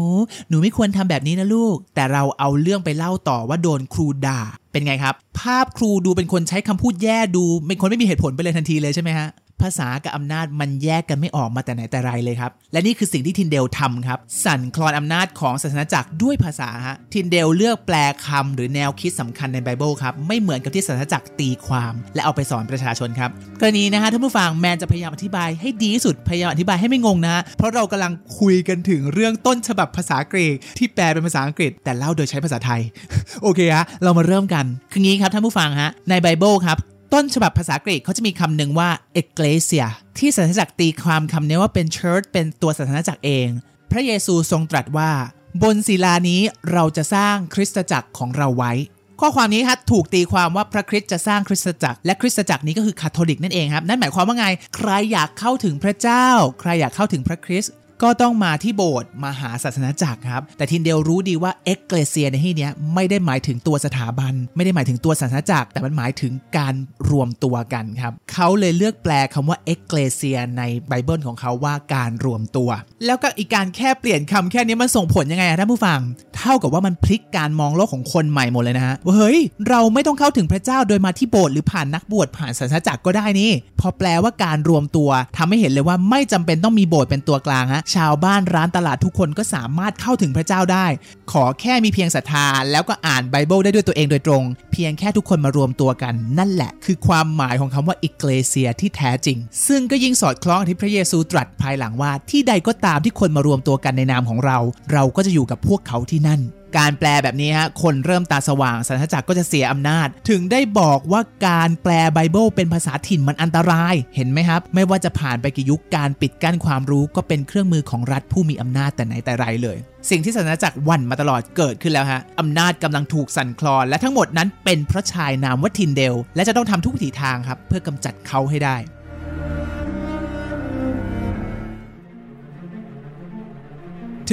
Speaker 1: หนูไม่ควรทำแบบนี้นะลูก แต่เราเอาเรื่องไปเล่าต่อว่าโดนครูด่าเป็นไงครับ ภาพครูดูเป็นคนใช้คำพูดแย่ดูเป็นคนไม่มีเหตุผลไปเลยทันทีเลยใช่ไหมฮะ ภาษากับอำนาจมันแยกกันไม่ออกมาแต่ไหนแต่ไรเลยครับ และนี่คือสิ่งที่ทินเดลทำครับ สั่นคลอนอำนาจของศาสนาจักรด้วยภาษาฮะทินเดลเลือกแปลคำหรือแนวคิดสำคัญในไบเบิลครับไม่เหมือนกับที่ศาสนาจักรตีความ และเอาไปสอนประชาชนครับกรณีนะฮะท่านผู้ฟังแมนจะพยายามอธิบายให้ดีที่สุดพยายามอธิบายให้ไม่งงนะเพราะเรากำลังคุยกันถึงเรื่องต้นฉบับภาษากรีกที่แปลเป็นภาษาอังกฤษ แต่เล่าโดยใช้ภาษาไทย โอเคฮะเรามาเริ่มกัน คืองี้ครับท่านผู้ฟังฮะในไบเบิลครับ ต้นฉบับภาษากรีกเขาจะมีคำหนึ่งว่า ecclesia ที่ศาสนาจักรตีความคำนี้ว่าเป็น church เป็นตัวศาสนาจักรเอง พระเยซูทรงตรัสว่า บนศิลานี้เราจะสร้างคริสตจักรของเราไว้ ข้อความนี้ครับถูกตีความว่าพระคริสต์จะสร้างคริสตจักร และคริสตจักรนี้ก็คือคาทอลิกนั่นเองครับ นั่นหมายความว่าไง ใครอยากเข้าถึงพระเจ้า ใครอยากเข้าถึงพระคริสต์ ก็ต้องมาที่โบสถ์มาหาศาสนาจักรครับ แต่ทินเดลรู้ดีว่า ecclesia ในที่นี้ไม่ได้หมายถึงตัวสถาบัน ไม่ได้หมายถึงตัวศาสนาจักรแต่มันหมายถึงการรวมตัวกันครับเขาเลยเลือกแปลคำว่าเอ็กเกลเซียในไบเบิลของเขาว่าการรวมตัว แล้วก็อีกการแค่เปลี่ยนคำแค่นี้มันส่งผลยังไงอะท่านผู้ฟัง เท่ากับว่ามันพลิกการมองโลกของคนใหม่หมดเลยนะฮะว่าเฮ้ยเราไม่ต้องเข้าถึงพระเจ้าโดยมาที่โบสถ์หรือผ่านนักบวชผ่านศาสนาจักรก็ได้นี่พอแปลว่าการรวมตัวทำให้เห็นเลยว่าไม่จำเป็นต้องมีโบสถ์เป็นตัวกลางฮะชาวบ้านร้านตลาดทุกคนก็สามารถเข้าถึงพระเจ้าได้ ขอแค่มีเพียงศรัทธา แล้วก็อ่านไบเบิลได้ด้วยตัวเองโดยตรง เพียงแค่ทุกคนมารวมตัวกัน นั่นแหละ คือความหมายของคำว่าอิเกเลเซียที่แท้จริง ซึ่งก็ยิ่งสอดคล้องที่พระเยซูตรัสภายหลังว่าที่ใดก็ตามที่คนมารวมตัวกันในนามของเรา เราก็จะอยู่กับพวกเขาที่นั่น การแปลแบบนี้ฮะคนเริ่มตาสว่างสันทจักรก็จะเสียอำนาจ ถึงได้บอกว่าการแปลไบเบิลเป็นภาษาถิ่นมันอันตราย เห็นไหมครับ ไม่ว่าจะผ่านไปกี่ยุคการปิดกั้นความรู้ก็เป็นเครื่องมือของรัฐผู้มีอำนาจแต่ไหนแต่ไรเลย สิ่งที่ศาสนจักรหวั่นมาตลอดเกิดขึ้นแล้วฮะอำนาจกำลังถูกสั่นคลอน และทั้งหมดนั้นเป็นเพราะชายนามว่าทินเดล และจะต้องทำทุกวิถีทางครับเพื่อกำจัดเขาให้ได้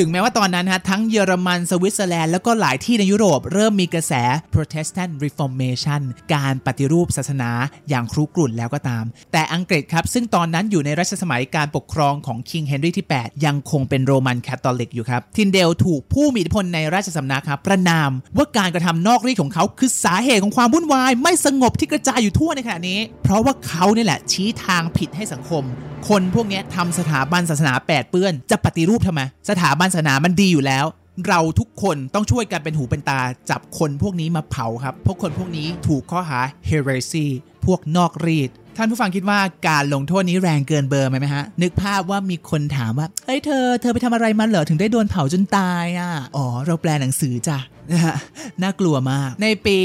Speaker 1: ถึงแม้ว่าตอนนั้นฮะทั้งเยอรมันสวิตเซอร์แลนด์แล้วก็หลายที่ในยุโรปเริ่มมีกระแส Protestant Reformation การปฏิรูปศาสนาอย่างคุกรุ่นแล้วก็ตาม แต่อังกฤษครับ ซึ่งตอนนั้นอยู่ในรัชสมัยการปกครองของ King เฮนรี่ที่ 8 ยังคงเป็นโรมันคาทอลิกอยู่ครับ ทินเดลถูกผู้มีอิทธิพลในราชสำนักครับประณามว่าการกระทำนอกรีดของเขาคือสาเหตุของความวุ่นวาย ไม่สงบที่กระจายอยู่ทั่วในขณะนี้ เพราะว่าเขาเนี่ยแหละชี้ทางผิดให้สังคม คนพวกนี้ทำสถาบันศาสนาแปดเปื้อนจะปฏิรูปทำไมสถาบันศาสนามันดีอยู่แล้ว เราทุกคนต้องช่วยกันเป็นหูเป็นตา จับคนพวกนี้มาเผาครับ พวกคนพวกนี้ถูกข้อหา heresy พวกนอกรีดท่านผู้ฟังคิดว่าการลงโทษนี้แรงเกินเบอร์ไหมไหมฮะ นึกภาพว่ามีคนถามว่า เฮ้ยเธอ เธอไปทำอะไรมาเหรอ ถึงได้โดนเผาจนตายอะ อ๋อ เราแปลหนังสือจ้ะ นะฮะน่ากลัวมาก ในปี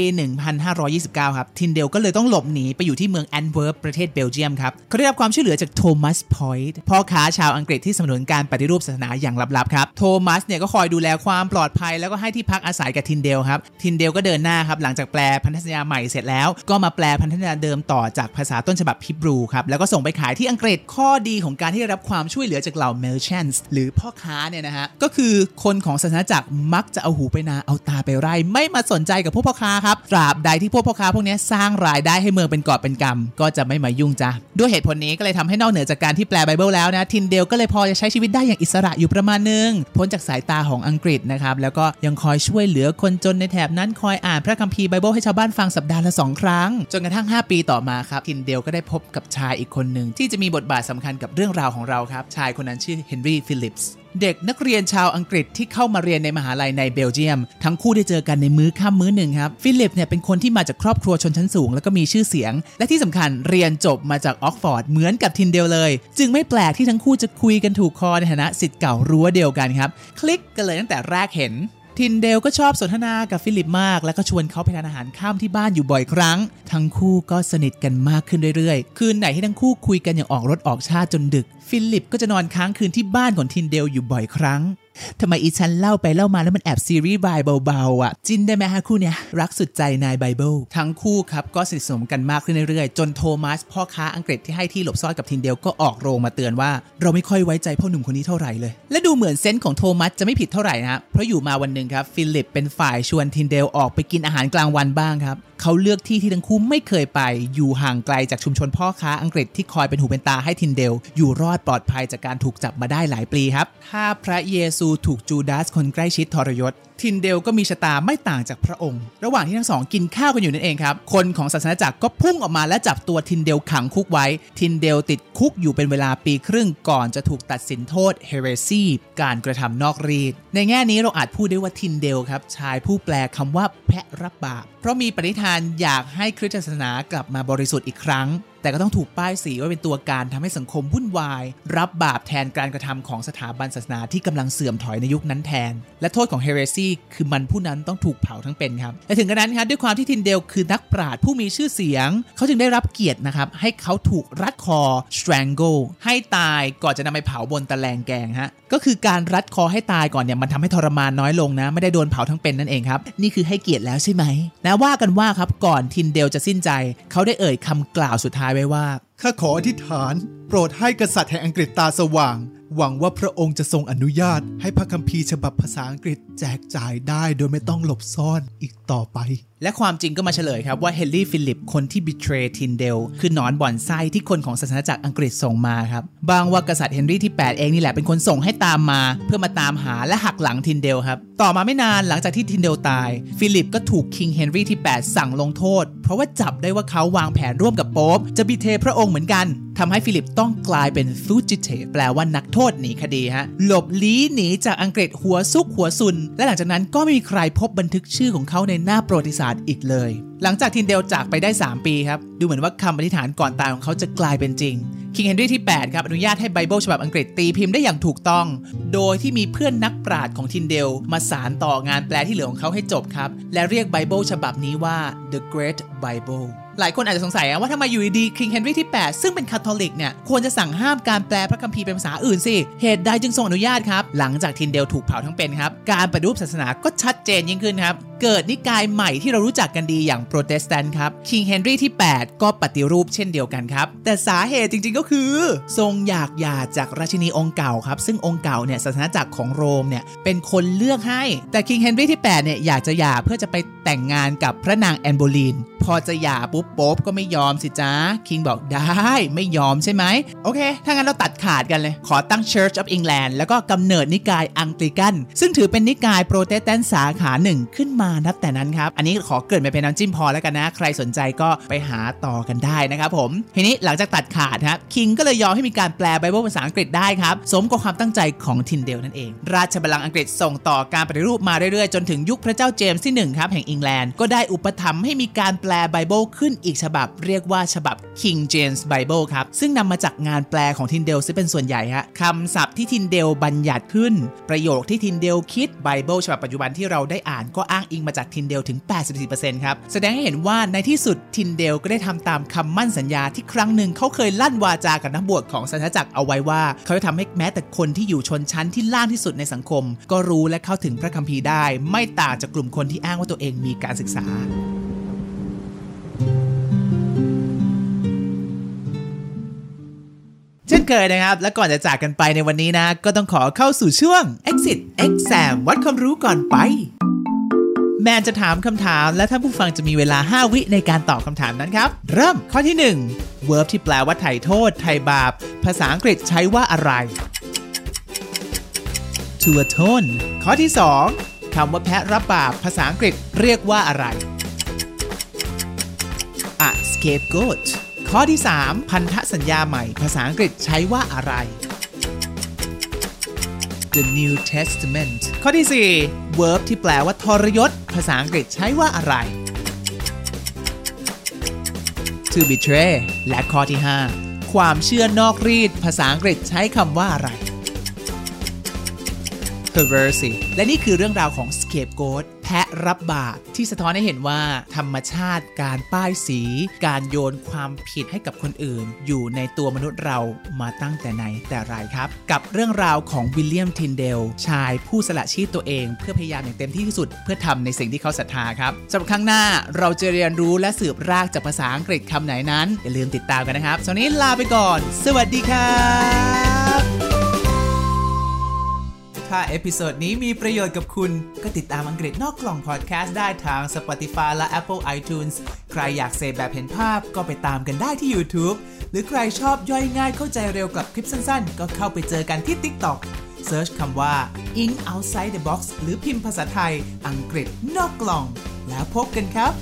Speaker 1: 1529 ครับ ทินเดลก็เลยต้องหลบหนีไปอยู่ที่เมืองแอนเวิร์ปประเทศเบลเยียมครับเขาได้รับความช่วยเหลือจากโทมัสพอยต์พ่อค้าชาวอังกฤษที่สนับสนุนการปฏิรูปศาสนาอย่างลับๆครับ โทมัสเนี่ยก็คอยดูแลความปลอดภัยแล้วก็ให้ที่พักอาศัยกับทินเดลครับ ทินเดลก็เดินหน้าครับ หลังจากแปลพันธสัญญาใหม่เสร็จแล้ว ก็มาแปลพันธสัญญาเดิมต่อจากภาษาต้นฉบับฮิบรูครับ แล้วก็ส่งไปขายที่อังกฤษ ข้อดีของการที่ได้รับความช่วยเหลือจากเหล่า merchants หรือพ่อค้าเนี่ยนะฮะ ก็คือคนของศาสนาจักรมักจะเอาหูไปนาเอาตาไปไร่ไม่มาสนใจกับพวกพ่อค้าครับตราบใดที่พวกพ่อค้าพวกนี้สร้างรายได้ให้เมืองเป็นกอบเป็นกำก็จะไม่มายุ่งจ้ะด้วยเหตุผลนี้ก็เลยทำให้นอกเหนือจากการที่แปลไบเบิลแล้วนะทินเดลก็เลยพอจะใช้ชีวิตได้อย่างอิสระอยู่ประมาณนึงพ้นจากสายตาของอังกฤษนะครับแล้วก็ยังคอยช่วยเหลือคนจนในแถบนั้นคอยอ่านพระคัมภีร์ไบเบิลให้ชาวบ้านฟังสัปดาห์ละสองครั้ง จนกระทั่ง 5 ปีต่อมาครับทินเดลก็ได้พบกับชายอีกคนหนึ่งที่จะมีบทบาทสำคัญกับเรื่องราวของเราครับชายคนนั้นชื่อเฮนรี่ฟิลิปส์ เด็กนักเรียนชาวอังกฤษที่เข้ามาเรียนในมหาลัยในเบลเยียม ทั้งคู่ได้เจอกันในมื้อค่ำมื้อหนึ่งครับ ฟิลิปเนี่ยเป็นคนที่มาจากครอบครัวชนชั้นสูง แล้วก็มีชื่อเสียง และที่สำคัญเรียนจบมาจากออกซ์ฟอร์ดเหมือนกับทินเดลเลย จึงไม่แปลกที่ทั้งคู่จะคุยกันถูกคอในฐานะศิษย์เก่ารั้วเดียวกันครับ คลิกกันเลยตั้งแต่แรกเห็น ทินเดลก็ชอบสนทนากับฟิลิปมาก แล้วก็ชวนเขาไปทานอาหารค่ำที่บ้านอยู่บ่อยครั้ง ทั้งคู่ก็สนิทกันมากขึ้นเรื่อยๆ คืนไหนที่ทั้งคู่คุยกันอย่างออกรสออกชาติจนดึก ฟิลิปก็จะนอนค้างคืนที่บ้านของทินเดลอยู่บ่อยครั้ง ทำไมอีฉันเล่าไปเล่ามาแล้วมันแอบซีรีส์วายเบาๆอะ จิ้นได้ไหมฮะคู่เนี้ยรักสุดใจนายไบเบิลทั้งคู่ครับก็สนิทสนมกันมากขึ้นเรื่อยๆ จนโทมัสพ่อค้าอังกฤษที่ให้ที่หลบซ่อนกับทินเดลก็ออกโรงมาเตือนว่า เราไม่ค่อยไว้ใจพ่อหนุ่มคนนี้เท่าไหร่เลย และดูเหมือน sense ของโทมัสจะไม่ผิดเท่าไหร่นะฮะเพราะอยู่มาวันหนึ่งครับฟิลิปเป็นฝ่ายชวนทินเดลออกไปกินอาหารกลางวันบ้างครับเขาเลือกที่ที่ทั้งคู่ไม่เคยไป อยู่ห่างไกลจากชุมชนพ่อค้าอังกฤษที่คอยเป็นหูเป็นตาให้ทินเดล อยู่รอดปลอดภัยจากการถูกจับมาได้หลายปีครับถ้าพระเยซูถูกจูดาสคนใกล้ชิดทรยศ ทินเดลก็มีชะตาไม่ต่างจากพระองค์ ระหว่างที่ทั้งสองกินข้าวกันอยู่นั่นเองครับ คนของศาสนาจักรก็พุ่งออกมาและจับตัวทินเดลขังคุกไว้ ทินเดลติดคุกอยู่เป็นเวลาปีครึ่งก่อนจะถูกตัดสินโทษเฮเรซีการกระทำนอกรีด ในแง่นี้เราอาจพูดได้ว่าทินเดลครับชายผู้แปลคำว่าแพะรับบาปเพราะมีปณิธานอยากให้คริสตศาสนากลับมาบริสุทธิ์อีกครั้ง แต่ก็ต้องถูกป้ายสีว่าเป็นตัวการทำให้สังคมวุ่นวาย รับบาปแทนการกระทำของสถาบันศาสนาที่กำลังเสื่อมถอยในยุคนั้นแทน และโทษของเฮเรซีคือมันผู้นั้นต้องถูกเผาทั้งเป็นครับและถึงกระนั้นครับด้วยความที่ทินเดลคือนักปราชญ์ผู้มีชื่อเสียง เขาจึงได้รับเกียรตินะครับให้เขาถูกรัดคอ strangle ให้ตายก่อนจะนำไปเผาบนตะแลงแกงฮะก็คือการรัดคอให้ตายก่อนเนี่ยมันทำให้ทรมานน้อยลงนะ ไม่ได้โดนเผาทั้งเป็นนั่นเองครับนี่คือให้เกียรติแล้วใช่ไหมนะว่ากันว่าครับก่อนทินเดลจะสิ้นใจ เขาได้เอ่ยคำกล่าวสุดท้ายไว้ว่า
Speaker 2: ข้าขออธิษฐาน โปรดให้กษัตริย์แห่งอังกฤษตาสว่าง หวังว่าพระองค์จะทรงอนุญาตให้พระคัมภีร์ฉบับภาษาอังกฤษแจกจ่ายได้โดยไม่ต้องหลบซ่อนอีกต่อไป
Speaker 1: และความจริงก็มาเฉลยครับว่าเฮนรี่ฟิลิปคนที่ betray ทินเดลคือหนอนบ่อนไส้ที่คนของศาสนาจักรอังกฤษส่งมาครับบ้างว่ากษัตริย์เฮนรี่ที่ 8 เองนี่แหละเป็นคนส่งให้ตามมา เพื่อมาตามหาและหักหลังทินเดลครับต่อมาไม่นานหลังจากที่ทินเดลตาย ฟิลิปก็ถูก King เฮนรี่ที่ 8 สั่งลงโทษ เพราะว่าจับได้ว่าเขาวางแผนร่วมกับโป๊ปจะ betray พระองค์เหมือนกันทำให้ฟิลิปต้องกลายเป็น fugitive แปลว่านักโทษหนีคดีฮะ หลบลี้หนีจากอังกฤษหัวซุกหัวซุน และหลังจากนั้นก็ไม่มีใครพบบันทึกชื่อของเขาในหน้าประวัติศาสตร์อีกเลย หลังจากทินเดลจากไปได้ 3 ปีครับ ดูเหมือนว่าคำอธิษฐานก่อนตายของเขาจะกลายเป็นจริง King เฮนรี่ที่ 8 ครับอนุญาตให้ไบเบิลฉบับอังกฤษตีพิมพ์ได้อย่างถูกต้อง โดยที่มีเพื่อนนักปราชญ์ของทินเดล มาสานต่องานแปลที่เหลือของเขาให้จบครับ และเรียกไบเบิลฉบับนี้ว่า The Great Bible หลายคนอาจจะสงสัยว่าทำไมอยู่ดีๆ King เฮนรี่ที่ 8 ซึ่งเป็นคาทอลิกเนี่ยควรจะสั่งห้ามการแปลพระคัมภีร์เป็นภาษาอื่นสิเหตุใดจึงทรงอนุญาตครับ หลังจากทินเดลถูกเผาทั้งเป็นครับ การปฏิรูปศาสนาก็ชัดเจนยิ่งขึ้นครับ เกิดนิกายใหม่ที่เรารู้จักกันดีอย่างโปรเตสแตนต์ครับ King เฮนรี่ที่ 8 ก็ปฏิรูปเช่นเดียวกันครับ แต่สาเหตุจริงๆก็คือ ทรงอยากหย่าจากราชินีองค์เก่าครับซึ่งองค์เก่าเนี่ยศาสนาจักรของโรมเนี่ยเป็นคนเลือกให้ แต่ King เฮนรี่ที่8เนี่ยอยากจะหย่าเพื่อจะไปแต่งงานกับพระนางแอนโบลีน พอจะหย่าปุ๊บโป๊ปก็ไม่ยอมสิจ้า King บอกได้ไม่ยอมใช่ไหมโอเค ถ้างั้นเราตัดขาดกันเลย ขอตั้ง Church of England แล้วก็กำเนิดนิกายแองกลิกัน ซึ่งถือเป็นนิกายโปรเตสแตนต์สาขาหนึ่งขึ้นมานับแต่นั้นครับ อันนี้ขอเกริ่นไปเป็นน้ำจิ้มพอแล้วกันนะ ใครสนใจก็ไปหาต่อกันได้นะครับผม ทีนี้หลังจากตัดขาดครับ King ก็เลยยอมให้มีการแปลไบเบิลภาษาอังกฤษได้ครับ สมกับความตั้งใจของทินเดลนั่นเอง ราชบัลลังก์อังกฤษส่งต่อการปฏิรูปมาเรื่อยๆ จนถึงยุคพระเจ้าเจมส์ที่1ครับแห่งอังกฤษก็ได้อุปถัมภ์ให้มีการแปลไบเบิลขึ้นอีกฉบับเรียกว่าฉบับ King James Bible ครับ ซึ่งนำมาจากงานแปลของทินเดลซึ่งเป็นส่วนใหญ่ฮะคำศัพท์ที่ทินเดลบัญญัติขึ้น ประโยคที่ทินเดลคิดไบเบิลฉบับปัจจุบันที่เราได้อ่านก็อ้างอิงมาจากทินเดลถึง 84%ครับ แสดงให้เห็นว่าในที่สุดทินเดลก็ได้ทำตามคำมั่นสัญญาที่ครั้งหนึ่งเขาเคยลั่นวาจากับนักบวชของสันจักรเอาไว้ว่า เขาจะทำให้แม้แต่คนที่อยู่ชนชั้นที่ล่างที่สุดในสังคม ก็รู้และเข้าถึงพระคัมภีร์ได้ ไม่ต่างจากกลุ่มคนที่อ้างว่าตัวเองมีการศึกษา ช่นเคยนะครับ และก่อนจะจากกันไปในวันนี้นะ ก็ต้องขอเข้าสู่ช่วง exit exam วัดความรู้ก่อนไป แมนจะถามคำถามและท่านผู้ฟังจะมีเวลา 5 วิในการตอบคำถามนั้นครับ เริ่มข้อที่ 1 verb ที่แปลว่าไถ่โทษ ไถ่บาป ภาษาอังกฤษใช้ว่าอะไร to atone ข้อที่ 2 คำว่าแพะรับบาป ภาษาอังกฤษเรียกว่าอะไร a scapegoat ข้อที่ 3 พันธสัญญาใหม่ ภาษาอังกฤษใช้ว่าอะไร The New Testament ข้อที่ 4 verb ที่แปลว่าทรยศ ภาษาอังกฤษใช้ว่าอะไร To betray และข้อที่ 5 ความเชื่อนอกรีด ภาษาอังกฤษใช้คำว่าอะไร perversity และนี่คือเรื่องราวของ scapegoat ะรับบาปที่สะท้อนให้เห็นว่า ธรรมชาติการป้ายสี การโยนความผิดให้กับคนอื่น อยู่ในตัวมนุษย์เรามาตั้งแต่ไหนแต่ไรครับ กับเรื่องราวของวิลเลียมทินเดล ชายผู้สละชีพตัวเอง เพื่อพยายามอย่างเต็มที่ที่สุด เพื่อทำในสิ่งที่เขาศรัทธาครับสำหรับครั้งหน้าเราจะเรียนรู้และสืบรากจากภาษาอังกฤษคำไหนนั้นอย่าลืมติดตามกันนะครับสำหรับวันนี้ลาไปก่อน สวัสดีครับ ถ้า episode นี้มีประโยชน์กับคุณ ก็ติดตามอังกฤษนอกกล่องพอดแคสต์ได้ทาง Spotify และ Apple iTunes ใครอยากเสพแบบเห็นภาพก็ไปตามกันได้ที่ YouTube หรือใครชอบย่อยง่ายเข้าใจเร็วกับคลิปสั้นๆ ก็เข้าไปเจอกันที่ TikTok search คำว่า Eng Outside the Box หรือพิมพ์ภาษาไทย อังกฤษนอกกล่อง แล้วพบกันครับ